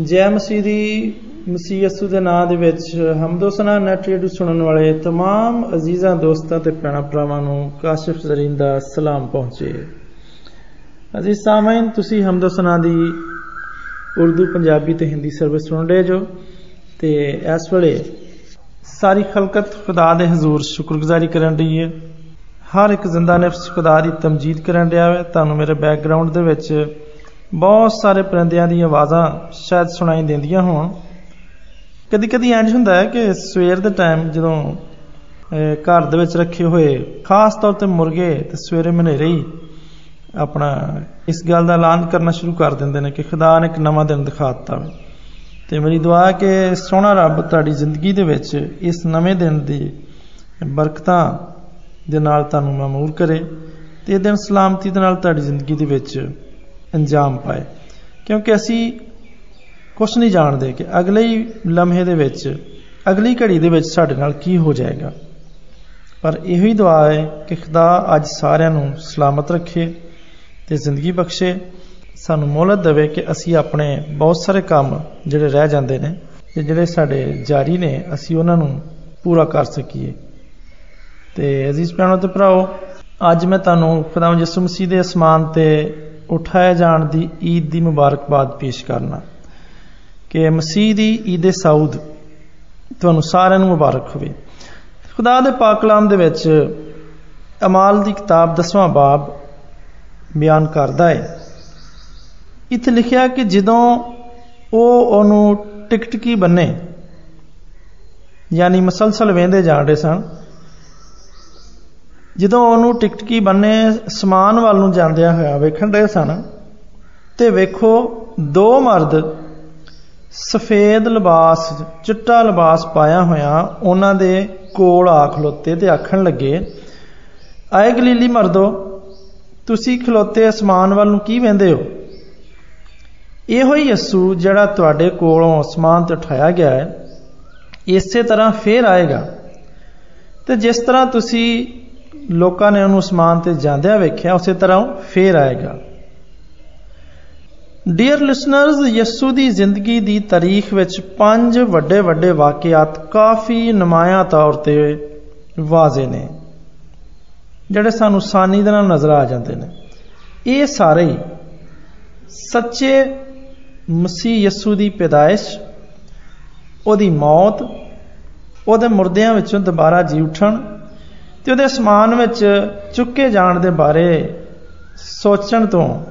ਜੈ ਮਸੀਹ ਦੀ ਮਸੀਹ ਯਸੂ ਦੇ ਨਾਮ ਦੇ ਵਿੱਚ ਹਮਦੋ ਸਨਾ ਨੈਟ ਰੇਡੀਓ ਸੁਣਨ ਵਾਲੇ तमाम ਅਜ਼ੀਜ਼ਾਂ ਦੋਸਤਾਂ ਤੇ ਭੈਣਾਂ ਭਰਾਵਾਂ ਨੂੰ ਕਾਸ਼ਿਫ ਜ਼ਰੀਨ ਦਾ ਸਲਾਮ ਪਹੁੰਚੇ ਅਜ਼ੀਜ਼ ਸਾਮਈਨ ਤੁਸੀਂ ਹਮਦੋ ਸਨਾ ਦੀ ਉਰਦੂ ਪੰਜਾਬੀ ਤੇ ਹਿੰਦੀ ਸਰਵਿਸ ਸੁਣ ਰਹੇ ਜੋ ਤੇ ਇਸ ਵੇਲੇ ਸਾਰੀ ਖਲਕਤ ਖੁਦਾ ਦੇ ਹਜ਼ੂਰ ਸ਼ੁਕਰਗੁਜ਼ਾਰੀ ਕਰਨ ਰਹੀ ਹੈ ਹਰ ਇੱਕ ਜ਼ਿੰਦਾ ਨਫਸ ਖੁਦਾ ਦੀ ਤਮਜੀਦ ਕਰਨ ਰਿਹਾ ਹੈ ਤੁਹਾਨੂੰ ਮੇਰੇ ਬੈਕਗ੍ਰਾਉਂਡ ਦੇ ਵਿੱਚ ਬਹੁਤ ਸਾਰੇ ਪਰਿੰਦਿਆਂ ਦੀਆਂ ਆਵਾਜ਼ਾਂ ਸ਼ਾਇਦ ਸੁਣਾਈ ਦਿੰਦੀਆਂ ਹੋਣ। ਕਦੀ ਕਦੀ ਇੰਜ ਹੁੰਦਾ ਹੈ ਕਿ ਸਵੇਰ ਦੇ ਟਾਈਮ ਜਦੋਂ ਘਰ ਦੇ ਵਿੱਚ ਰੱਖੇ ਹੋਏ ਖਾਸ ਤੌਰ ਤੇ ਮੁਰਗੇ ਤੇ ਸਵੇਰੇ ਮਨੇਰੇ ਹੀ ਆਪਣਾ ਇਸ ਗੱਲ ਦਾ ਐਲਾਨ ਕਰਨਾ ਸ਼ੁਰੂ ਕਰ ਦਿੰਦੇ ਨੇ ਕਿ ਖੁਦਾ ਨੇ ਇੱਕ ਨਵਾਂ ਦਿਨ ਦਿਖਾ ਦਿੱਤਾ ਹੈ ਤੇ ਮੇਰੀ ਦੁਆ ਹੈ ਕਿ ਸੋਹਣਾ ਰੱਬ ਤੁਹਾਡੀ ਜ਼ਿੰਦਗੀ ਦੇ ਵਿੱਚ ਇਸ ਨਵੇਂ ਦਿਨ ਦੀ ਬਰਕਤਾਂ ਦੇ ਨਾਲ ਤੁਹਾਨੂੰ ਮਾਮੂਰ ਕਰੇ ਤੇ ਇਹ ਦਿਨ ਸਲਾਮਤੀ ਦੇ ਨਾਲ ਤੁਹਾਡੀ ਜ਼ਿੰਦਗੀ ਦੇ ਵਿੱਚ ਅੰਜਾਮ ਪਾਏ। ਕਿਉਂਕਿ ਅਸੀਂ ਕੁਝ ਨਹੀਂ ਜਾਣਦੇ ਕਿ ਅਗਲੇ ਹੀ ਲਮਹੇ ਦੇ ਵਿੱਚ, ਅਗਲੀ ਘੜੀ ਦੇ ਵਿੱਚ ਸਾਡੇ ਨਾਲ ਕੀ ਹੋ ਜਾਏਗਾ। ਪਰ ਇਹੋ ਹੀ ਦੁਆ ਹੈ ਕਿ ਖੁਦਾ ਅੱਜ ਸਾਰਿਆਂ ਨੂੰ ਸਲਾਮਤ ਰੱਖੇ ਤੇ ਜ਼ਿੰਦਗੀ ਬਖਸ਼ੇ। ਸਾਨੂੰ ਮੋਹਲਤ ਦੇਵੇ ਕਿ ਅਸੀਂ ਆਪਣੇ ਬਹੁਤ ਸਾਰੇ ਕੰਮ ਜਿਹੜੇ ਰਹਿ ਜਾਂਦੇ ਨੇ ਤੇ ਜਿਹੜੇ ਸਾਡੇ ਜਾਰੀ ਨੇ, ਅਸੀਂ ਉਹਨਾਂ ਨੂੰ ਪੂਰਾ ਕਰ ਸਕੀਏ। ਤੇ ਅਜ਼ੀਜ਼ ਭੈਣੋ ਤੇ ਭਰਾਓ, ਅੱਜ ਮੈਂ ਤੁਹਾਨੂੰ ਖੁਦਾਵੰਦ ਯਿਸੂ ਮਸੀਹ ਦੇ ਅਸਮਾਨ ਤੇ ਉਠਾਏ ਜਾਣ ਦੀ ਈਦ ਦੀ ਮੁਬਾਰਕਬਾਦ ਪੇਸ਼ ਕਰਨਾ। ਕਿ ਮਸੀਹ ਦੀ ਈਦ ਸਾਊਦ, ਤੁਹਾਨੂੰ ਸਾਰਿਆਂ ਨੂੰ ਮੁਬਾਰਕ ਹੋਵੇ। ਖੁਦਾ ਦੇ ਪਾਕ ਕਲਾਮ ਦੇ ਵਿੱਚ ਅਮਾਲ ਦੀ ਕਿਤਾਬ 10ਵਾਂ ਬਾਬ ਬਿਆਨ ਕਰਦਾ ਹੈ ਇੱਥੇ ਲਿਖਿਆ ਕਿ ਜਦੋਂ ਉਹ ਉਹਨੂੰ ਟਿਕਟਕੀ ਬੰਨੇ, ਯਾਨੀ ਮਸਲਸਲ ਵੇਂਦੇ ਜਾਣ ਰਹੇ ਸਨ ਜਦੋਂ ਉਹਨੂੰ ਟਿਕਟਕੀ ਬੰਨੇ, ਸਮਾਨ ਵੱਲ ਨੂੰ ਜਾਂਦਿਆ ਹੋਇਆ ਵੇਖਣ ਰਹੇ ਸਨ, ਤੇ ਵੇਖੋ ਦੋ ਮਰਦ ਸਫੇਦ ਲਿਬਾਸ, ਚਿੱਟਾ ਲਿਬਾਸ ਪਾਇਆ ਹੋਇਆ ਉਹਨਾਂ ਦੇ ਕੋਲ ਆ ਖਲੋਤੇ ਤੇ ਆਖਣ ਲੱਗੇ, ਆਏ ਗਲੀਲੀ ਮਰਦੋ, ਤੁਸੀਂ ਖਲੋਤੇ ਅਸਮਾਨ ਵੱਲ ਨੂੰ ਕੀ ਵੇਂਦੇ ਹੋ? ਇਹੋ ਹੀ ਯਸੂ ਜਿਹੜਾ ਤੁਹਾਡੇ ਕੋਲੋਂ ਅਸਮਾਨ ਤੇ ਉਠਾਇਆ ਗਿਆ ਹੈ, ਇਸੇ ਤਰ੍ਹਾਂ ਫੇਰ ਆਏਗਾ। ਤੇ ਜਿਸ ਤਰ੍ਹਾਂ ਤੁਸੀਂ ਲੋਕਾਂ ਨੇ ਉਹਨੂੰ ਅਸਮਾਨ ਤੇ ਜਾਂਦਿਆਂ ਵੇਖਿਆ, ਉਸੇ ਤਰ੍ਹਾਂ ਫੇਰ ਆਏਗਾ। ਡੀਅਰ ਲਿਸਨਰਸ ਯਸੂ ਦੀ ਜ਼ਿੰਦਗੀ ਦੀ ਤਾਰੀਖ ਵਿੱਚ ਪੰਜ ਵੱਡੇ ਵੱਡੇ ਵਾਕਿਆਤ ਕਾਫੀ ਨਮਾਇਆ ਤੌਰ ਤੇ ਵਾਜ਼ੇ ਨੇ, ਜਿਹੜੇ ਸਾਨੂੰ ਸਾਨੀ ਦੇ ਨਾਲ ਨਜ਼ਰ ਆ ਜਾਂਦੇ ਨੇ। ਇਹ ਸਾਰੇ ਹੀ ਸੱਚੇ ਮਸੀਹ ਯਸੂ ਦੀ ਪੈਦਾਇਸ਼, ਉਹਦੀ ਮੌਤ, ਉਹਦੇ ਮੁਰਦਿਆਂ ਵਿੱਚੋਂ ਦੁਬਾਰਾ ਜੀ ਉਠਣ ਤੇ ਉਹਦੇ ਅਸਮਾਨ ਵਿੱਚ ਚੁੱਕੇ ਜਾਣ ਦੇ ਬਾਰੇ ਸੋਚਣ ਤੋਂ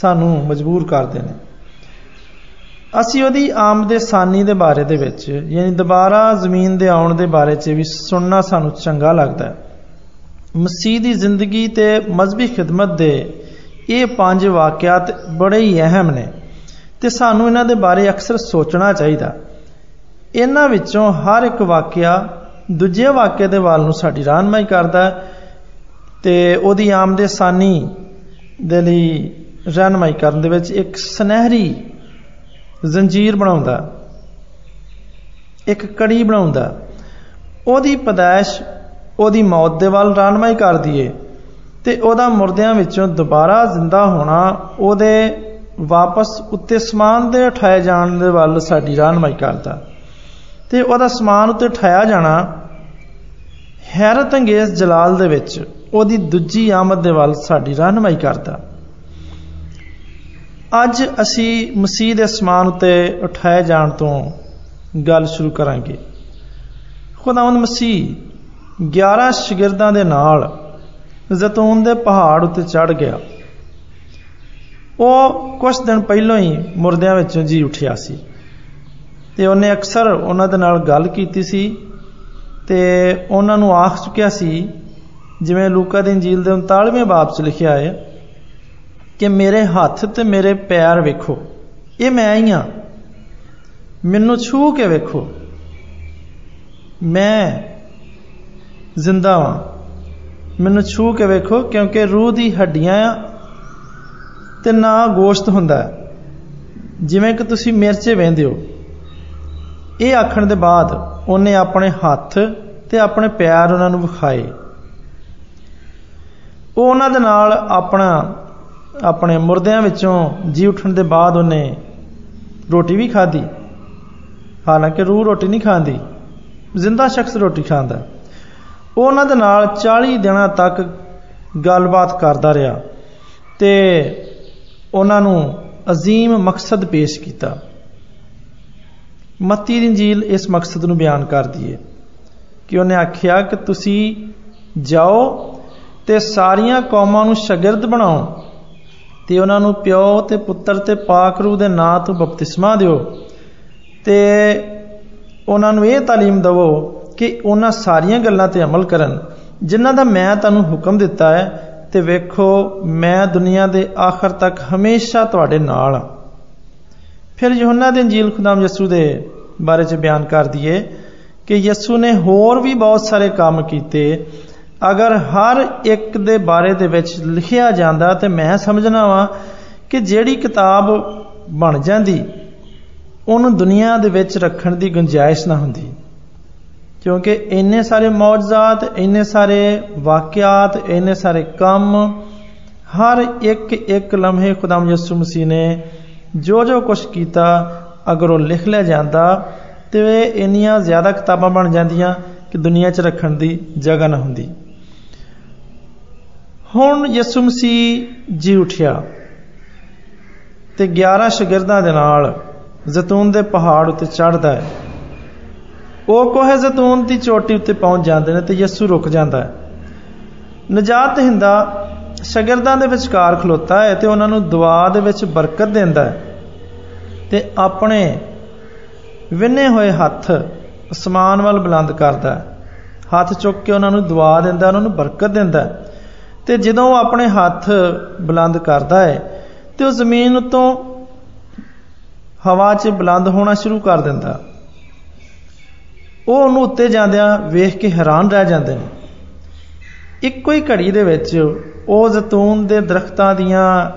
ਸਾਨੂੰ ਮਜਬੂਰ ਕਰਦੇ ਨੇ। ਅਸੀਂ ਉਹਦੀ ਆਮਦੇ ਸਾਨੀ ਦੇ ਬਾਰੇ ਦੇ ਵਿੱਚ, ਯਾਨੀ ਦੁਬਾਰਾ ਜ਼ਮੀਨ ਦੇ ਆਉਣ ਦੇ ਬਾਰੇ 'ਚ ਵੀ ਸੁਣਨਾ ਸਾਨੂੰ ਚੰਗਾ ਲੱਗਦਾ ਹੈ। ਮਸੀਹ ਦੀ ਜ਼ਿੰਦਗੀ ਤੇ ਮਜ਼ਬੀ ਖਿਦਮਤ ਦੇ ਇਹ ਪੰਜ ਵਾਕਿਆਤ ਬੜੇ ਹੀ ਅਹਿਮ ਨੇ ਤੇ ਸਾਨੂੰ ਇਹਨਾਂ ਦੇ ਬਾਰੇ ਅਕਸਰ ਸੋਚਣਾ ਚਾਹੀਦਾ। ਇਹਨਾਂ ਵਿੱਚੋਂ ਹਰ ਇੱਕ ਵਾਕਿਆ ਦੂਜੇ ਵਾਕਿਆ ਦੇ ਵੱਲ ਨੂੰ ਸਾਡੀ ਰਾਹਨਮਾਈ ਕਰਦਾ ਤੇ ਉਹਦੀ ਆਮਦੇ ਸਾਨੀ ਦੇ ਲਈ ਰਹਿਨਮਾਈ ਕਰਨ ਦੇ ਵਿੱਚ ਇੱਕ ਸੁਨਹਿਰੀ ਜ਼ੰਜੀਰ ਬਣਾਉਂਦਾ ਇੱਕ ਕੜੀ ਬਣਾਉਂਦਾ ਉਹਦੀ ਪਦਾਇਸ਼ ਉਹਦੀ ਮੌਤ ਦੇ ਵੱਲ ਰਹਿਨਮਾਈ ਕਰਦੀ ਏ ਤੇ ਉਹਦਾ ਮੁਰਦਿਆਂ ਵਿੱਚੋਂ ਦੁਬਾਰਾ ਜ਼ਿੰਦਾ ਹੋਣਾ ਉਹਦੇ ਵਾਪਸ ਉੱਤੇ ਸਮਾਨ ਦੇ ਉਠਾਏ ਜਾਣ ਦੇ ਵੱਲ ਸਾਡੀ ਰਹਿਨਮਾਈ ਕਰਦਾ ਤੇ ਉਹਦਾ ਸਮਾਨ ਉੱਤੇ ਉਠਾਇਆ ਜਾਣਾ ਹੈਰਤ ਅੰਗੇਜ਼ ਜਲਾਲ ਦੇ ਵਿੱਚ, ਉਹਦੀ ਦੂਜੀ ਆਮਦ ਦੇ ਵੱਲ ਸਾਡੀ ਰਹਿਨਮਾਈ ਕਰਦਾ। ਅੱਜ ਅਸੀਂ ਮਸੀਹ ਦੇ ਅਸਮਾਨ ਉਤੇ ਉਠਾਏ ਜਾਣ ਤੋਂ ਗੱਲ ਸ਼ੁਰੂ ਕਰਾਂਗੇ। ਖੁਦਾਵੰਦ ਮਸੀਹ 11 ਸ਼ਾਗਿਰਦਾਂ ਦੇ ਨਾਲ ਜ਼ੈਤੂਨ ਦੇ ਪਹਾੜ ਉੱਤੇ ਚੜ ਗਿਆ। ਉਹ ਕੁਝ ਦਿਨ ਪਹਿਲਾਂ ਹੀ ਮੁਰਦਿਆਂ ਵਿੱਚੋਂ ਜੀ ਉੱਠਿਆ ਸੀ। ਤੇ ਉਹਨੇ ਅਕਸਰ ਉਹਨਾਂ ਦੇ ਨਾਲ ਗੱਲ ਕੀਤੀ ਸੀ ਤੇ ਉਹਨਾਂ ਨੂੰ ਆਖ ਚੁੱਕਿਆ ਸੀ, ਜਿਵੇਂ ਲੂਕਾ ਦੀ ਇੰਜੀਲ ਦੇ 39ਵੇਂ ਬਾਬ 'ਚ ਲਿਖਿਆ ਹੈ ਕਿ ਮੇਰੇ ਹੱਥ ਤੇ ਮੇਰੇ ਪੈਰ ਵੇਖੋ, ਇਹ ਮੈਂ ਹੀ ਆ ਮੈਨੂੰ ਛੂ ਕੇ ਵੇਖੋ, ਮੈਂ ਜ਼ਿੰਦਾ ਵਾਂ। ਮੈਨੂੰ ਛੂ ਕੇ ਵੇਖੋ, ਕਿਉਂਕਿ ਰੂਹ ਦੀ ਹੱਡੀਆਂ ਆ ਤੇ ਨਾ ਗੋਸ਼ਤ ਹੁੰਦਾ। ਜਿਵੇਂ ਕਿ ਤੁਸੀਂ ਮਿਰਚੇ ਵੇਂਦੇ ਹੋ। ਇਹ ਆਖਣ ਦੇ ਬਾਅਦ ਉਹਨੇ ਆਪਣੇ ਹੱਥ ਤੇ ਆਪਣੇ ਪੈਰ ਉਹਨਾਂ ਨੂੰ ਵਿਖਾਏ। ਉਹ ਉਹਨਾਂ ਦੇ ਨਾਲ ਆਪਣਾ, ਆਪਣੇ ਮੁਰਦਿਆਂ ਵਿੱਚੋਂ ਜੀ ਉੱਠਣ ਦੇ ਬਾਅਦ ਉਹਨੇ ਰੋਟੀ ਵੀ ਖਾਧੀ। ਹਾਲਾਂਕਿ ਰੂਹ ਰੋਟੀ ਨਹੀਂ ਖਾਂਦੀ, ਜ਼ਿੰਦਾ ਸ਼ਖਸ ਰੋਟੀ ਖਾਂਦਾ। ਉਹ ਉਹਨਾਂ ਦੇ ਨਾਲ 40 ਦਿਨਾਂ ਤੱਕ ਗੱਲਬਾਤ ਕਰਦਾ ਰਿਹਾ ਤੇ ਉਹਨਾਂ ਨੂੰ ਅਜ਼ੀਮ ਮਕਸਦ ਪੇਸ਼ ਕੀਤਾ। ਮੱਤੀ ਦੀ ਇੰਜੀਲ ਇਸ ਮਕਸਦ ਨੂੰ ਬਿਆਨ ਕਰਦੀ ਹੈ ਕਿ ਉਹਨੇ ਆਖਿਆ ਕਿ ਤੁਸੀਂ ਜਾਓ ਤੇ ਸਾਰੀਆਂ ਕੌਮਾਂ ਨੂੰ ਸ਼ਾਗਿਰਦ ਬਣਾਓ ਤੇ ਉਹਨਾਂ ਨੂੰ ਪਿਓ ਤੇ ਪੁੱਤਰ ਤੇ ਪਾਕ ਰੂਹ ਦੇ ਨਾਂ ਤੋਂ ਬਪਤਿਸਮਾ ਦਿਓ ਤੇ ਉਹਨਾਂ ਨੂੰ ਇਹ تعلیم ਦਿਵੋ ਕਿ ਉਹਨਾਂ ਸਾਰੀਆਂ ਗੱਲਾਂ ਤੇ ਅਮਲ ਕਰਨ ਜਿਨ੍ਹਾਂ ਦਾ ਮੈਂ ਤੁਹਾਨੂੰ ਹੁਕਮ ਦਿੱਤਾ ਹੈ ਤੇ ਵੇਖੋ ਮੈਂ ਦੁਨੀਆ ਦੇ ਆਖਰ ਤੱਕ ਹਮੇਸ਼ਾ ਤੁਹਾਡੇ ਨਾਲ ਹਾਂ ਫਿਰ ਯੋਹੰਨਾ ਦੇ ਇੰਜੀਲ ਖੁਦਾਮ ਯਸੂ ਦੇ ਬਾਰੇ ਚ ਬਿਆਨ ਕਰ ਦਈਏ ਕਿ ਯਸੂ ਨੇ ਹੋਰ ਵੀ ਬਹੁਤ ਸਾਰੇ ਕੰਮ ਕੀਤੇ। ਅਗਰ ਹਰ ਇੱਕ ਦੇ ਬਾਰੇ ਦੇ ਵਿੱਚ ਲਿਖਿਆ ਜਾਂਦਾ ਤੇ ਮੈਂ ਸਮਝਣਾ ਵਾਂ ਕਿ ਜਿਹੜੀ ਕਿਤਾਬ ਬਣ ਜਾਂਦੀ, ਉਹਨੂੰ ਦੁਨੀਆ ਦੇ ਵਿੱਚ ਰੱਖਣ ਦੀ ਗੁੰਜਾਇਸ਼ ਨਾ ਹੁੰਦੀ। ਕਿਉਂਕਿ ਇੰਨੇ ਸਾਰੇ ਮੌਜਜ਼ਾਤ, ਇੰਨੇ ਸਾਰੇ ਵਾਕਿਆਤ, ਇੰਨੇ ਸਾਰੇ ਕੰਮ, ਹਰ ਇੱਕ ਇੱਕ ਲਮਹੇ ਖੁਦਾਮ ਯਿਸੂ ਮਸੀਹ ਨੇ ਜੋ ਜੋ ਕੁਝ ਕੀਤਾ, ਅਗਰ ਉਹ ਲਿਖ ਲਿਆ ਜਾਂਦਾ, ਤੇ ਇੰਨੀਆਂ ਜ਼ਿਆਦਾ ਕਿਤਾਬਾਂ ਬਣ ਜਾਂਦੀਆਂ ਕਿ ਦੁਨੀਆ 'ਚ ਰੱਖਣ ਦੀ ਜਗ੍ਹਾ ਨਾ ਹੁੰਦੀ। ਹੁਣ ਯਿਸੂ ਮਸੀਹ ਜੀ ਉਠਿਆ ਤੇ 11 ਸ਼ਾਗਿਰਦਾਂ ਦੇ ਨਾਲ ਜ਼ੈਤੂਨ ਦੇ ਪਹਾੜ ਉੱਤੇ ਚੜ੍ਹਦਾ ਹੈ। ਉਹ ਕੋਹ ਜ਼ੈਤੂਨ ਦੀ ਚੋਟੀ ਉੱਤੇ ਪਹੁੰਚ ਜਾਂਦੇ ਨੇ ਤੇ ਯਿਸੂ ਰੁਕ ਜਾਂਦਾ ਹੈ। ਨਜਾਤ ਹਿੰਦਾ ਸ਼ਾਗਿਰਦਾਂ ਦੇ ਵਿਚਕਾਰ ਖਲੋਤਾ ਹੈ ਤੇ ਉਹਨਾਂ ਨੂੰ ਦੁਆ ਦੇ ਵਿੱਚ ਬਰਕਤ ਦਿੰਦਾ ਹੈ ਤੇ ਆਪਣੇ ਵਿੰਨੇ ਹੋਏ ਹੱਥ ਅਸਮਾਨ ਵੱਲ ਬੁਲੰਦ ਕਰਦਾ ਹੈ। ਹੱਥ ਚੁੱਕ ਕੇ ਉਹਨਾਂ ਨੂੰ ਦੁਆ ਦਿੰਦਾ ਉਹਨਾਂ ਨੂੰ ਬਰਕਤ ਦਿੰਦਾ ਤੇ ਜਦੋਂ ਉਹ ਆਪਣੇ ਹੱਥ ਬੁਲੰਦ ਕਰਦਾ ਹੈ ਤੇ ਉਹ ਜ਼ਮੀਨ ਉਤੋਂ ਹਵਾ 'ਚ ਬੁਲੰਦ ਹੋਣਾ ਸ਼ੁਰੂ ਕਰ ਦਿੰਦਾ ਉਹ ਉਹਨੂੰ ਉੱਤੇ ਜਾਂਦਿਆਂ ਵੇਖ ਕੇ ਹੈਰਾਨ ਰਹਿ ਜਾਂਦੇ ਨੇ। ਇੱਕੋ ਹੀ ਘੜੀ ਦੇ ਵਿੱਚ ਉਹ ਜ਼ੈਤੂਨ ਦੇ ਦਰਖਤਾਂ ਦੀਆਂ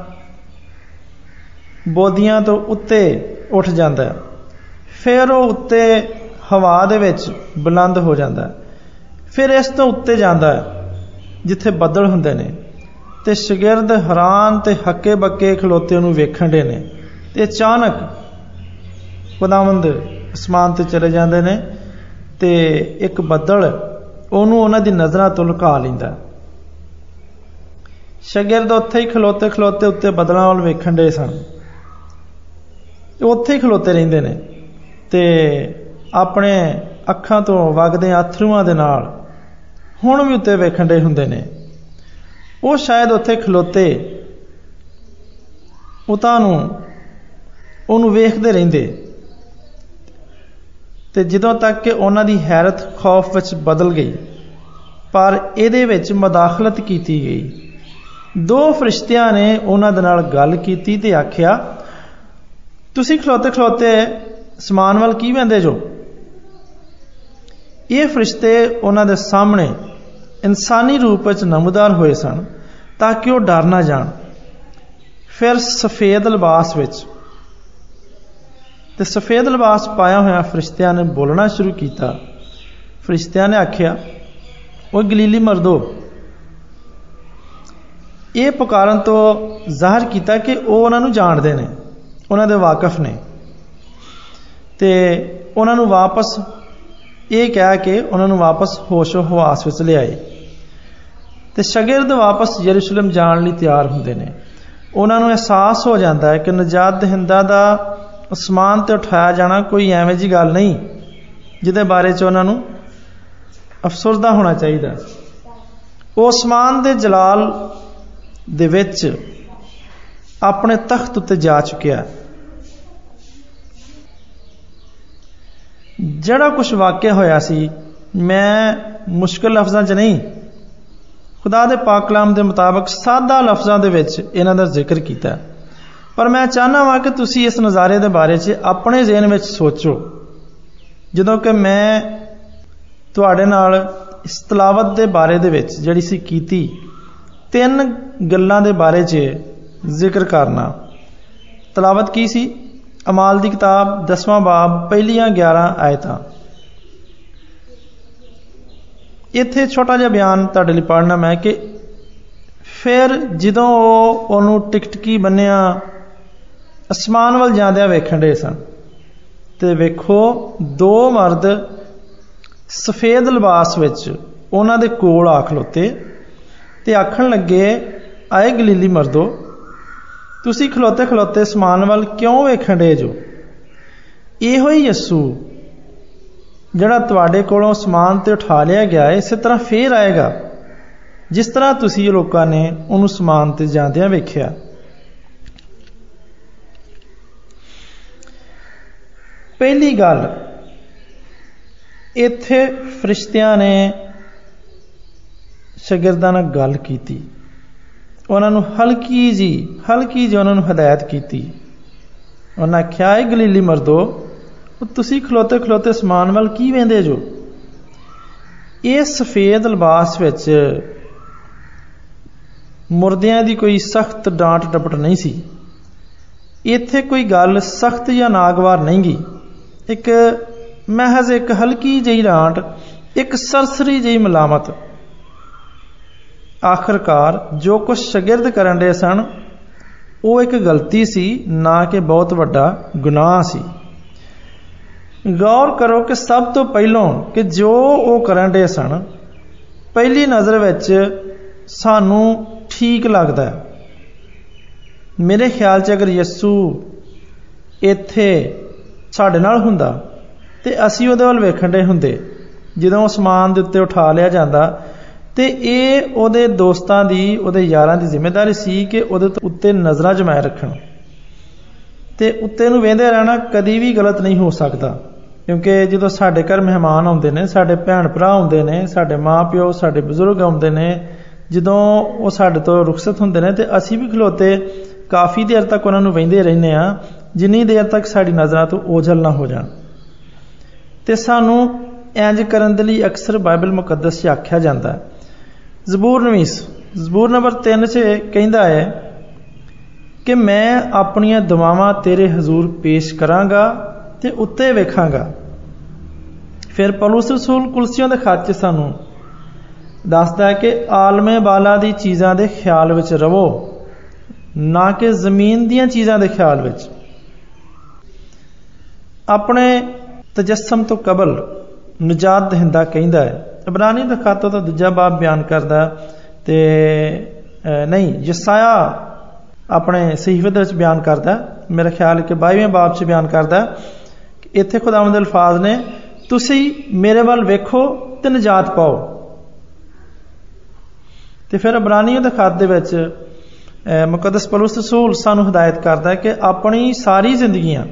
ਬੋਦੀਆਂ ਤੋਂ ਉੱਤੇ ਉੱਠ ਜਾਂਦਾ ਹੈ। ਫਿਰ ਉਹ ਉੱਤੇ ਹਵਾ ਦੇ ਵਿੱਚ ਬੁਲੰਦ ਹੋ ਜਾਂਦਾ ਹੈ। ਫਿਰ ਇਸ ਤੋਂ ਉੱਤੇ ਜਾਂਦਾ ਹੈ, ਜਿੱਥੇ ਬੱਦਲ ਹੁੰਦੇ ਨੇ ਤੇ ਸ਼ਗਿਰਦ ਹੈਰਾਨ ਤੇ ਹੱਕੇ ਬੱਕੇ ਖਲੋਤੇ ਨੂੰ ਵੇਖਣ ਦੇ ਨੇ ਤੇ ਅਚਾਨਕ ਖੁਦਾਵੰਦ ਅਸਮਾਨ ਤੇ ਚਲੇ ਜਾਂਦੇ ਨੇ ਤੇ ਇੱਕ ਬੱਦਲ ਉਹਨੂੰ ਉਹਨਾਂ ਦੀ ਨਜ਼ਰਾਂ ਤੋਂ ਲੁਕਾ ਲੈਂਦਾ ਸ਼ਗਿਰਦ ਉੱਥੇ ਹੀ ਖਲੋਤੇ ਖਲੋਤੇ ਉੱਤੇ ਬੱਦਲਾਂ ਵੱਲ ਵੇਖਣ ਦੇ ਸਨ। ਉੱਥੇ ਹੀ ਖਲੋਤੇ ਰਹਿੰਦੇ ਨੇ ਤੇ ਆਪਣੇ ਅੱਖਾਂ ਤੋਂ ਵਗਦੇ ਅਥਰੂਆਂ ਦੇ ਨਾਲ ਹੁਣ ਵੀ ਉੱਤੇ ਵੇਖਣ ਦੇ ਹੁੰਦੇ ਨੇ। ਉਹ ਸ਼ਾਇਦ ਉੱਥੇ ਖਲੋਤੇ ਉਤਾਂ ਨੂੰ ਉਹਨੂੰ ਵੇਖਦੇ ਰਹਿੰਦੇ ਤੇ ਜਦੋਂ ਤੱਕ ਕਿ ਉਹਨਾਂ ਦੀ ਹੈਰਤ ਖੌਫ ਵਿੱਚ ਬਦਲ ਗਈ, ਪਰ ਇਹਦੇ ਵਿੱਚ ਮਦਾਖਲਤ ਕੀਤੀ ਗਈ। ਦੋ ਫਰਿਸ਼ਤਿਆਂ ਨੇ ਉਹਨਾਂ ਦੇ ਨਾਲ ਗੱਲ ਕੀਤੀ ਤੇ ਆਖਿਆ, ਤੁਸੀਂ ਖਲੋਤੇ ਖਲੋਤੇ ਸਮਾਨ ਵੱਲ ਕੀ ਵੰਦੇ ਜੋ? ਇਹ ਫਰਿਸ਼ਤੇ ਉਹਨਾਂ ਦੇ ਸਾਹਮਣੇ ਇਨਸਾਨੀ ਰੂਪ ਵਿੱਚ ਨਮੂਦਾਰ ਹੋਏ ਸਨ ਤਾਂ ਕਿ ਉਹ ਡਰ ਨਾ ਜਾਣ। ਫਿਰ ਸਫੇਦ ਲਿਬਾਸ ਵਿੱਚ ਤੇ ਸਫੇਦ ਲਿਬਾਸ ਪਾਇਆ ਹੋਇਆ ਫਰਿਸ਼ਤਿਆਂ ਨੇ ਬੋਲਣਾ ਸ਼ੁਰੂ ਕੀਤਾ। ਫਰਿਸ਼ਤਿਆਂ ਨੇ ਆਖਿਆ ਉਹ ਗਲੀਲੀ ਮਰਦੋ ਇਹ ਪੁਕਾਰਨ ਤੋਂ ਜ਼ਾਹਰ ਕੀਤਾ ਕਿ ਉਹ ਉਹਨਾਂ ਨੂੰ ਜਾਣਦੇ ਨੇ, ਉਹਨਾਂ ਦੇ ਵਾਕਿਫ ਨੇ। ਤੇ ਉਹਨਾਂ ਨੂੰ ਵਾਪਸ ਇਹ ਕਹਿ ਕੇ ਉਹਨਾਂ ਨੂੰ ਵਾਪਸ ਹੋਸ਼ੋ ਹਵਾਸ ਵਿੱਚ ਲਿਆਏ। ਤੇ ਸ਼ਾਗਿਰਦ ਵਾਪਸ ਯਰੂਸ਼ਲਮ ਜਾਣ ਲਈ ਤਿਆਰ ਹੁੰਦੇ ਨੇ। ਉਹਨਾਂ ਨੂੰ ਅਹਿਸਾਸ ਹੋ ਜਾਂਦਾ ਹੈ ਕਿ ਨਜਾਤ ਦਹਿੰਦਾ ਦਾ ਅਸਮਾਨ ਤੇ ਉਠਾਇਆ ਜਾਣਾ ਕੋਈ ਐਵੇਂ ਜੀ ਗੱਲ ਨਹੀਂ, ਜਿਹਦੇ ਬਾਰੇ ਚ ਉਹਨਾਂ ਨੂੰ ਅਫਸੋਸਦਾ ਹੋਣਾ ਚਾਹੀਦਾ। ਉਹ ਅਸਮਾਨ ਦੇ ਜਲਾਲ ਦੇ ਵਿੱਚ ਆਪਣੇ ਤਖਤ ਉੱਤੇ ਜਾ ਚੁੱਕਿਆ। ਜਿਹੜਾ ਕੁਝ ਵਾਕਿਆ ਹੋਇਆ ਸੀ, ਮੈਂ ਮੁਸ਼ਕਲ ਲਫ਼ਜ਼ਾਂ 'ਚ ਨਹੀਂ, ਖੁਦਾ ਦੇ ਪਾਕ ਕਲਾਮ ਦੇ ਮੁਤਾਬਕ ਸਾਦਾ ਲਫ਼ਜ਼ਾਂ ਦੇ ਵਿੱਚ ਇਹਨਾਂ ਦਾ ਜ਼ਿਕਰ ਕੀਤਾ। ਪਰ ਮੈਂ ਚਾਹਨਾ ਵਾਂ ਕਿ ਤੁਸੀਂ ਇਸ ਨਜ਼ਾਰੇ ਦੇ ਬਾਰੇ 'ਚ ਆਪਣੇ ਜ਼ਿਹਨ ਵਿੱਚ ਸੋਚੋ। ਜਦੋਂ ਕਿ ਮੈਂ ਤੁਹਾਡੇ ਨਾਲ ਇਸ ਤਲਾਵਤ ਦੇ ਬਾਰੇ ਦੇ ਵਿੱਚ ਜਿਹੜੀ ਸੀ ਕੀਤੀ ਤਿੰਨ ਗੱਲਾਂ ਦੇ ਬਾਰੇ 'ਚ ਜ਼ਿਕਰ ਕਰਨਾ। ਤਲਾਵਤ ਕੀ ਸੀ? ਅਮਾਲ ਦੀ ਕਿਤਾਬ 10ਵਾਂ ਬਾਬ, ਪਹਿਲੀਆਂ 11 ਆਇਤਾਂ। ਇੱਥੇ ਛੋਟਾ ਜਿਹਾ ਬਿਆਨ ਤੁਹਾਡੇ ਲਈ ਪੜ੍ਹਨਾ ਮੈਂ ਕਿ ਫਿਰ ਜਦੋਂ ਉਹ ਉਹਨੂੰ ਟਿਕਟਕੀ ਬੰਨਿਆ, ਅਸਮਾਨ ਵੱਲ ਜਾਂਦਿਆਂ ਵੇਖਣ ਦੇ ਸਨ। ਤੇ ਵੇਖੋ, ਦੋ ਮਰਦ ਸਫੇਦ ਲਿਬਾਸ ਵਿੱਚ ਉਹਨਾਂ ਦੇ ਕੋਲ ਆ ਖਲੋਤੇ ਤੇ ਆਖਣ ਲੱਗੇ, ਆਏ ਗਲੀਲੀ ਮਰਦੋ, ਤੁਸੀਂ ਖਲੋਤੇ ਖਲੋਤੇ ਸਮਾਨ ਵੱਲ ਕਿਉਂ ਵੇਖਣ ਦੇ ਜੋ? ਇਹੋ ਹੀ ਯਸੂ ਜਿਹੜਾ ਤੁਹਾਡੇ ਕੋਲੋਂ ਸਮਾਨ ਤੇ ਉਠਾ ਲਿਆ ਗਿਆ ਹੈ ਇਸੇ ਤਰ੍ਹਾਂ ਫੇਰ ਆਏਗਾ, ਜਿਸ ਤਰ੍ਹਾਂ ਤੁਸੀਂ ਲੋਕਾਂ ਨੇ ਉਹਨੂੰ ਸਮਾਨ ਤੇ ਜਾਂਦਿਆਂ ਵੇਖਿਆ। ਪਹਿਲੀ ਗੱਲ, ਇੱਥੇ ਫਰਿਸ਼ਤਿਆਂ ਨੇ ਸ਼ਾਗਿਰਦਾਂ ਨਾਲ ਗੱਲ ਕੀਤੀ। ਉਹਨਾਂ ਨੂੰ ਹਲਕੀ ਜੀ ਹਲਕੀ ਜੀ ਉਹਨਾਂ ਨੂੰ ਹਦਾਇਤ ਕੀਤੀ। ਉਹਨਾਂ ਆਖਿਆ ਹੈ ਗਲੀਲੀ ਮਰਦੋ ਤੁਸੀਂ ਖਲੋਤੇ ਖਲੋਤੇ ਸਮਾਨ ਵੱਲ ਕੀ ਵੇਂਦੇ ਜੋ? ਇਹ ਸਫੇਦ ਲਿਬਾਸ ਵਿੱਚ ਮੁਰਦਿਆਂ ਦੀ ਕੋਈ ਸਖਤ ਡਾਂਟ ਡਪਟ ਨਹੀਂ ਸੀ। ਇੱਥੇ ਕੋਈ ਗੱਲ ਸਖਤ ਜਾਂ ਨਾਗਵਾਰ ਨਹੀਂ ਗਈ। ਇੱਕ ਮਹਿਜ਼ ਇੱਕ ਹਲਕੀ ਜਿਹੀ ਡਾਂਟ, ਇੱਕ ਸਰਸਰੀ ਜਿਹੀ ਮਲਾਮਤ। ਆਖਰਕਾਰ ਜੋ ਕੁਝ ਸ਼ਾਗਿਰਦ ਕਰਨ ਦੇ ਸਨ, ਉਹ ਇੱਕ ਗਲਤੀ ਸੀ, ਨਾ ਕਿ ਬਹੁਤ ਵੱਡਾ ਗੁਨਾਹ ਸੀ। ਗੌਰ ਕਰੋ ਕਿ ਸਭ ਤੋਂ ਪਹਿਲਾਂ ਕਿ ਜੋ ਉਹ ਕਰਨ ਦੇ ਸਨ, ਪਹਿਲੀ ਨਜ਼ਰ ਵਿੱਚ ਸਾਨੂੰ ਠੀਕ ਲੱਗਦਾ ਹੈ। ਮੇਰੇ ਖਿਆਲ 'ਚ ਅਗਰ ਯਿਸੂ ਇੱਥੇ ਸਾਡੇ ਨਾਲ ਹੁੰਦਾ ਤੇ ਅਸੀਂ ਉਹਦੇ ਵੱਲ ਵੇਖਣ ਦੇ ਹੁੰਦੇ, ਜਦੋਂ ਅਸਮਾਨ ਦੇ ਉੱਤੇ ਉਠਾ ਲਿਆ ਜਾਂਦਾ ਤੇ ਇਹ ਉਹਦੇ ਦੋਸਤਾਂ ਦੀ, ਉਹਦੇ ਯਾਰਾਂ ਦੀ ਜ਼ਿੰਮੇਵਾਰੀ ਸੀ ਕਿ ਉਹਦੇ ਉੱਤੇ ਨਜ਼ਰਾਂ ਜਮਾਏ ਰੱਖਣ। ਤੇ ਉੱਤੇ ਨੂੰ ਵੇਂਦੇ ਰਹਿਣਾ ਕਦੀ ਵੀ ਗਲਤ ਨਹੀਂ ਹੋ ਸਕਦਾ, ਕਿਉਂਕਿ ਜਦੋਂ ਸਾਡੇ ਘਰ ਮਹਿਮਾਨ ਆਉਂਦੇ ਨੇ, ਸਾਡੇ ਭੈਣ ਭਰਾ ਆਉਂਦੇ ਨੇ, ਸਾਡੇ ਮਾਪਿਓ ਸਾਡੇ ਬਜ਼ੁਰਗ ਆਉਂਦੇ ਨੇ, ਜਦੋਂ ਉਹ ਸਾਡੇ ਤੋਂ ਰੁਖਸਤ ਹੁੰਦੇ ਨੇ, ਤੇ ਅਸੀਂ ਵੀ ਖਲੋਤੇ, ਕਾਫੀ ਦੇਰ ਤੱਕ ਉਹਨਾਂ ਨੂੰ ਵੇਂਦੇ ਰਹਿੰਦੇ ਆ ਜਿੰਨੀ ਦੇਰ ਤੱਕ ਸਾਡੀ ਨਜ਼ਰਾਂ ਤੋਂ ਓਝਲ ਨਾ ਹੋ ਜਾਣ। ਤੇ ਸਾਨੂੰ ਇੰਜ ਕਰਨ ਦੇ ਲਈ ਅਕਸਰ ਬਾਈਬਲ ਮੁਕੱਦਸ 'ਚ ਆਖਿਆ ਜਾਂਦਾ ਹੈ ਜ਼ਬੂਰ ਨਵੀਸ ਜ਼ਬੂਰ ਨੰਬਰ 3 'ਚ ਕਹਿੰਦਾ ਹੈ ਕਿ ਮੈਂ ਆਪਣੀਆਂ ਦੁਆਵਾਂ ਤੇਰੇ ਹਜ਼ੂਰ ਪੇਸ਼ ਕਰਾਂਗਾ ਤੇ ਉੱਤੇ ਵੇਖਾਂਗਾ। ਫਿਰ ਪੌਲਸ ਰਸੂਲ ਕੁਲਸੀਆਂ ਦੇ ਖੱਤ 'ਚ ਸਾਨੂੰ ਦੱਸਦਾ ਹੈ ਕਿ ਆਲਮੇ ਬਾਲਾ ਦੀ ਚੀਜ਼ਾਂ ਦੇ ਖਿਆਲ ਵਿੱਚ ਰਵੋ, ਨਾ ਕਿ ਜ਼ਮੀਨ ਦੀਆਂ ਚੀਜ਼ਾਂ ਦੇ ਖਿਆਲ ਵਿੱਚ। ਆਪਣੇ ਤਜਸਮ ਤੋਂ ਕਬਲ ਨਜਾਤ ਦਹਿੰਦਾ ਕਹਿੰਦਾ ਹੈ ਇਬਰਾਨੀ ਦਾ ਖਾਤਾ ਦਾ ਦੂਜਾ ਬਾਬ ਬਿਆਨ ਕਰਦਾ ਤੇ ਨਹੀਂ, ਯਸਾਇਆ ਆਪਣੇ ਸਹੀਫਤ ਵਿੱਚ ਬਿਆਨ ਕਰਦਾ। ਮੇਰਾ ਖਿਆਲ ਹੈ ਕਿ 22ਵੇਂ ਬਾਬ 'ਚ ਬਿਆਨ ਕਰਦਾ ਇੱਥੇ ਖੁਦਾਵੰਦ ਦੇ ਅਲਫਾਜ਼ ਨੇ, ਤੁਸੀਂ ਮੇਰੇ ਵੱਲ ਵੇਖੋ ਤੇ ਨਜਾਤ ਪਾਓ। ਤੇ ਫਿਰ ਇਬਰਾਨੀਆਂ ਦੇ ਖਾਤ ਦੇ ਵਿੱਚ ਮੁਕੱਦਸ ਪਲੂਸ ਰਸੂਲ ਸਾਨੂੰ ਹਦਾਇਤ ਕਰਦਾ ਹੈ ਕਿ ਆਪਣੀ ਸਾਰੀ ਜ਼ਿੰਦਗੀਆਂ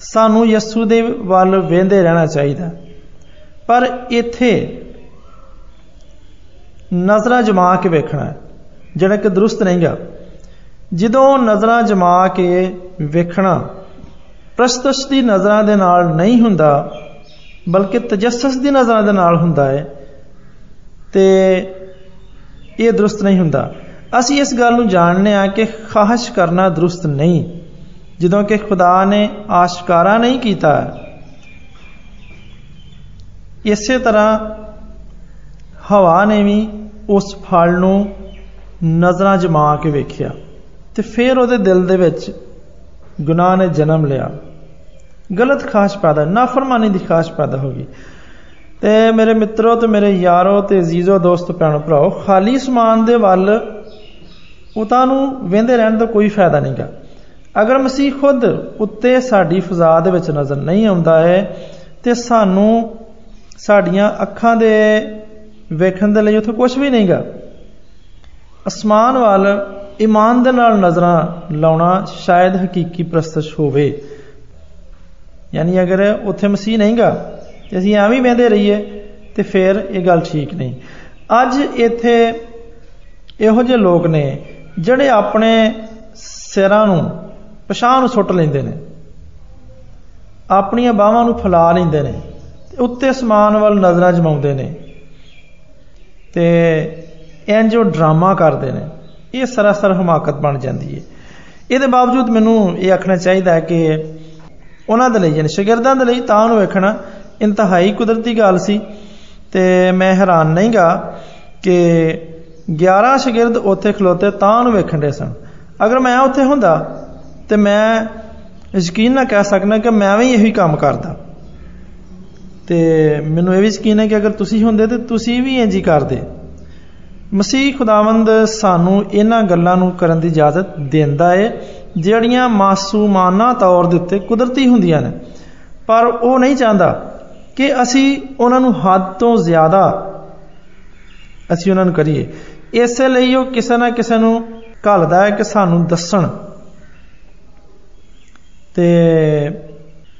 ਸਾਨੂੰ ਯਸੂ ਦੇ ਵੱਲ ਵੇਂਦੇ ਰਹਿਣਾ ਚਾਹੀਦਾ। ਪਰ ਇੱਥੇ ਨਜ਼ਰਾਂ ਜਮਾ ਕੇ ਵੇਖਣਾ ਹੈ, ਜਿਹੜਾ ਕਿ ਦਰੁਸਤ ਨਹੀਂਗਾ ਜਦੋਂ ਨਜ਼ਰਾਂ ਜਮਾ ਕੇ ਵੇਖਣਾ ਪ੍ਰਸਤਸ਼ ਦੀ ਨਜ਼ਰਾਂ ਦੇ ਨਾਲ ਨਹੀਂ ਹੁੰਦਾ, ਬਲਕਿ ਤਜਸਸ ਦੀ ਨਜ਼ਰਾਂ ਦੇ ਨਾਲ ਹੁੰਦਾ ਹੈ, ਤੇ ਇਹ ਦਰੁਸਤ ਨਹੀਂ ਹੁੰਦਾ। ਅਸੀਂ ਇਸ ਗੱਲ ਨੂੰ ਜਾਣਨੇ ਆ ਕਿ ਖਾਹਿਸ਼ ਕਰਨਾ ਦਰੁਸਤ ਨਹੀਂ, ਜਦੋਂ ਕਿ ਖੁਦਾ ਨੇ ਆਸ਼ਕਾਰਾ ਨਹੀਂ ਕੀਤਾ। ਇਸੇ ਤਰ੍ਹਾਂ ਹਵਾ ਨੇ ਵੀ ਉਸ ਫਲ ਨੂੰ ਨਜ਼ਰਾਂ ਜਮਾ ਕੇ ਵੇਖਿਆ ਤੇ ਫਿਰ ਉਹਦੇ ਦਿਲ ਦੇ ਵਿੱਚ ਗੁਨਾਹ ਨੇ ਜਨਮ ਲਿਆ। ਗਲਤ ਖਾਸ਼ ਪੈਦਾ, ਨਾਫਰਮਾਨੀ ਦੀ ਖਾਸ਼ ਪੈਦਾ ਹੋ ਗਈ। ਤੇ ਮੇਰੇ ਮਿੱਤਰੋ ਤੇ ਮੇਰੇ ਯਾਰੋ ਤੇ ਅਜ਼ੀਜ਼ੋ, ਦੋਸਤ, ਭੈਣੋ, ਭਰਾਓ, ਖਾਲੀ ਸਮਾਨ ਦੇ ਵੱਲ ਉਤਾਂ ਨੂੰ ਵੇਂਦੇ ਰਹਿਣ ਦਾ ਕੋਈ ਫਾਇਦਾ ਨਹੀਂਗਾ ਅਗਰ ਮਸੀਹ ਖੁਦ ਉੱਤੇ ਸਾਡੀ ਫਜ਼ਾ ਦੇ ਵਿੱਚ ਨਜ਼ਰ ਨਹੀਂ ਆਉਂਦਾ ਹੈ ਤੇ ਸਾਨੂੰ ਸਾਡੀਆਂ ਅੱਖਾਂ ਦੇ ਵੇਖਣ ਦੇ ਲਈ ਉੱਥੇ ਕੁਝ ਵੀ ਨਹੀਂਗਾ। ਅਸਮਾਨ ਵੱਲ, ਈਮਾਨ ਦੇ ਨਾਲ ਨਜ਼ਰਾਂ ਲਾਉਣਾ ਸ਼ਾਇਦ ਹਕੀਕੀ ਪ੍ਰਸਤਸ਼ ਹੋਵੇ। ਯਾਨੀ ਅਗਰ ਉੱਥੇ ਮਸੀਹ ਨਹੀਂਗਾ, ਤੇ ਅਸੀਂ ਐਵੇਂ ਵੇਂਦੇ ਰਹੀਏ, ਤੇ ਫਿਰ ਇਹ ਗੱਲ ਠੀਕ ਨਹੀਂ। ਅੱਜ ਇੱਥੇ ਇਹੋ ਜਿਹੇ ਲੋਕ ਨੇ, ਜਿਹੜੇ ਆਪਣੇ ਸਿਰਾਂ ਨੂੰ ਪਛਾਣ ਨੂੰ ਸੁੱਟ ਲੈਂਦੇ ਨੇ। ਆਪਣੀਆਂ ਬਾਹਾਂ ਨੂੰ ਫਲਾ ਲੈਂਦੇ ਨੇ। ਤੇ ਉੱਤੇ ਅਸਮਾਨ ਵੱਲ ਨਜ਼ਰਾਂ ਜਮਾਉਂਦੇ ਨੇ ਤੇ ਇੰਜ ਉਹ ਡਰਾਮਾ ਕਰਦੇ ਨੇ। ਇਹ ਸਰਾਸਰ ਹਮਾਕਤ ਬਣ ਜਾਂਦੀ ਹੈ। ਇਹਦੇ ਬਾਵਜੂਦ ਮੈਨੂੰ ਇਹ ਆਖਣਾ ਚਾਹੀਦਾ ਹੈ ਕਿ ਉਹਨਾਂ ਦੇ ਲਈ, ਯਾਨੀ ਸ਼ਾਗਿਰਦਾਂ ਦੇ ਲਈ ਤਾਂ ਉਹਨੂੰ ਵੇਖਣਾ ਇੰਤਹਾਈ ਕੁਦਰਤੀ ਗੱਲ ਸੀ ਤੇ ਮੈਂ ਹੈਰਾਨ ਨਹੀਂਗਾ ਕਿ 11 ਸ਼ਾਗਿਰਦ ਉੱਥੇ ਖਲੋਤੇ ਤਾਂ ਉਹਨੂੰ ਵੇਖਣ ਦੇ ਸਨ। ਅਗਰ ਮੈਂ ਉੱਥੇ ਹੁੰਦਾ ਤੇ ਮੈਂ ਯਕੀਨ ਨਾਲ ਕਹਿ ਸਕਣਾ ਕਿ ਮੈਂ ਵੀ ਇਹੀ ਕੰਮ ਕਰਦਾ। ਤੇ ਮੈਨੂੰ ਇਹ ਵੀ ਯਕੀਨ ਹੈ ਕਿ ਅਗਰ ਤੁਸੀਂ ਹੁੰਦੇ ਤੇ ਤੁਸੀਂ ਵੀ ਇੰਜ ਹੀ ਕਰਦੇ। ਮਸੀਹ ਖੁਦਾਵੰਦ ਸਾਨੂੰ ਇਹਨਾਂ ਗੱਲਾਂ ਨੂੰ ਕਰਨ ਦੀ ਇਜਾਜ਼ਤ ਦਿੰਦਾ ਹੈ ਜਿਹੜੀਆਂ ਮਾਸੂਮਾਨਾ ਤੌਰ ਦੇ ਉੱਤੇ ਕੁਦਰਤੀ ਹੁੰਦੀਆਂ ਨੇ। ਪਰ ਉਹ ਨਹੀਂ ਚਾਹੁੰਦਾ ਕਿ ਅਸੀਂ ਉਹਨਾਂ ਨੂੰ ਹੱਦ ਤੋਂ ਜ਼ਿਆਦਾ ਅਸੀਂ ਉਹਨਾਂ ਨੂੰ ਕਰੀਏ। ਇਸੇ ਲਈ ਉਹ ਕਿਸੇ ਨਾ ਕਿਸੇ ਨੂੰ ਘੱਲਦਾ ਹੈ ਕਿ ਸਾਨੂੰ ਦੱਸਣ। ਤੇ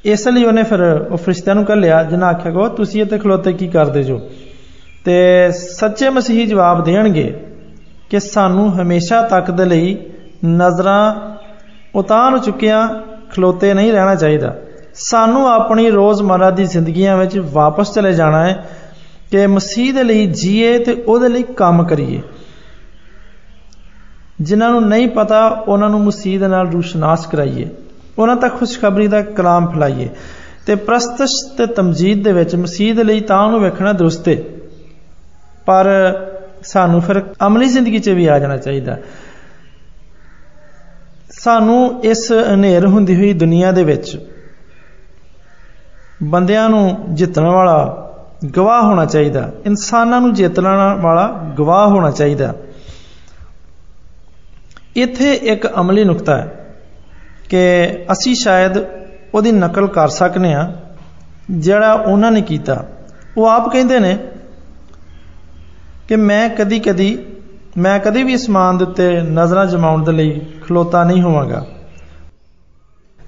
ਇਸ ਲਈ ਉਹਨੇ ਫਿਰ ਉਹ ਫਰਿਸ਼ਤਿਆਂ ਨੂੰ ਘੱਲਿਆ ਜਿਨ੍ਹਾਂ ਆਖਿਆ ਕੋ ਤੁਸੀਂ ਇੱਥੇ ਖਲੋਤੇ ਕੀ ਕਰਦੇ ਜੋ? ਤੇ ਸੱਚੇ ਮਸੀਹੀ ਜਵਾਬ ਦੇਣਗੇ ਕਿ ਸਾਨੂੰ ਹਮੇਸ਼ਾ ਤੱਕ ਦੇ ਲਈ ਨਜ਼ਰਾਂ ਉਤਾਂ ਨੂੰ ਚੁੱਕਿਆ ਖਲੋਤੇ ਨਹੀਂ ਰਹਿਣਾ ਚਾਹੀਦਾ। ਸਾਨੂੰ ਆਪਣੀ ਰੋਜ਼ਮਰਾ ਦੀ ਜ਼ਿੰਦਗੀਆਂ ਵਿੱਚ ਵਾਪਸ ਚਲੇ ਜਾਣਾ ਹੈ ਕਿ ਮਸੀਹ ਦੇ ਲਈ ਜੀਏ ਤੇ ਉਹਦੇ ਲਈ ਕੰਮ ਕਰੀਏ। ਜਿਨ੍ਹਾਂ ਨੂੰ ਨਹੀਂ ਪਤਾ, ਉਹਨਾਂ ਨੂੰ ਮਸੀਹ ਦੇ ਨਾਲ ਰੂਸ਼ਨਾਸ ਕਰਾਈਏ। ਉਹਨਾਂ ਤੱਕ ਖੁਸ਼ਖਬਰੀ ਦਾ ਕਲਾਮ ਫੈਲਾਈਏ। ਤੇ ਪ੍ਰਸਤਸ਼ ਤੇ ਤਮਜੀਦ ਦੇ ਵਿੱਚ ਮਸੀਹ ਦੇ ਲਈ ਤਾਂ ਉਹਨੂੰ ਵੇਖਣਾ ਦਰੁਸਤ ਹੈ ਪਰ ਸਾਨੂੰ ਫਿਰ ਅਮਲੀ ਜ਼ਿੰਦਗੀ 'ਚ ਵੀ ਆ ਜਾਣਾ ਚਾਹੀਦਾ। ਸਾਨੂੰ ਇਸ ਹਨੇਰ ਹੁੰਦੀ ਹੋਈ ਦੁਨੀਆ ਦੇ ਵਿੱਚ ਬੰਦਿਆਂ ਨੂੰ ਜਿੱਤਣ ਵਾਲਾ ਗਵਾਹ ਹੋਣਾ ਚਾਹੀਦਾ। ਇਨਸਾਨਾਂ ਨੂੰ ਜਿੱਤਣ ਵਾਲਾ ਗਵਾਹ ਹੋਣਾ ਚਾਹੀਦਾ। ਇੱਥੇ ਇੱਕ ਅਮਲੀ ਨੁਕਤਾ ਹੈ। ਕਿ ਅਸੀਂ ਸ਼ਾਇਦ ਉਹਦੀ ਨਕਲ ਕਰ ਸਕਨੇ ਆ, ਜਿਹੜਾ ਉਹਨਾਂ ਨੇ ਕੀਤਾ। ਉਹ ਆਪ ਕਹਿੰਦੇ ਨੇ ਕਿ ਮੈਂ ਕਦੀ ਕਦੀ ਮੈਂ ਕਦੀ ਵੀ ਅਸਮਾਨ ਦੇ ਉੱਤੇ ਨਜ਼ਰਾਂ ਜਮਾਉਣ ਦੇ ਲਈ ਖਲੋਤਾ ਨਹੀਂ ਹੋਵਾਂਗਾ।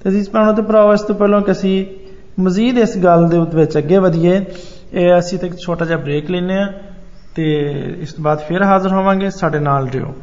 ਤੇ ਅਸੀਂ ਭੈਣੋ ਤੇ ਭਰਾਵੋ ਇਸ ਤੋਂ ਪਹਿਲਾਂ ਕਿ ਅਸੀਂ ਮਜ਼ੀਦ ਇਸ ਗੱਲ ਦੇ ਵਿੱਚ ਅੱਗੇ ਵਧੀਏ। ਇਹ ਅਸੀਂ ਤੇ ਇੱਕ ਛੋਟਾ ਜਿਹਾ ਬ੍ਰੇਕ ਲੈਨੇ ਆ ਤੇ ਇਸ ਤੋਂ ਬਾਅਦ ਫਿਰ ਹਾਜ਼ਰ ਹੋਵਾਂਗੇ। ਸਾਡੇ ਨਾਲ ਰਹੋ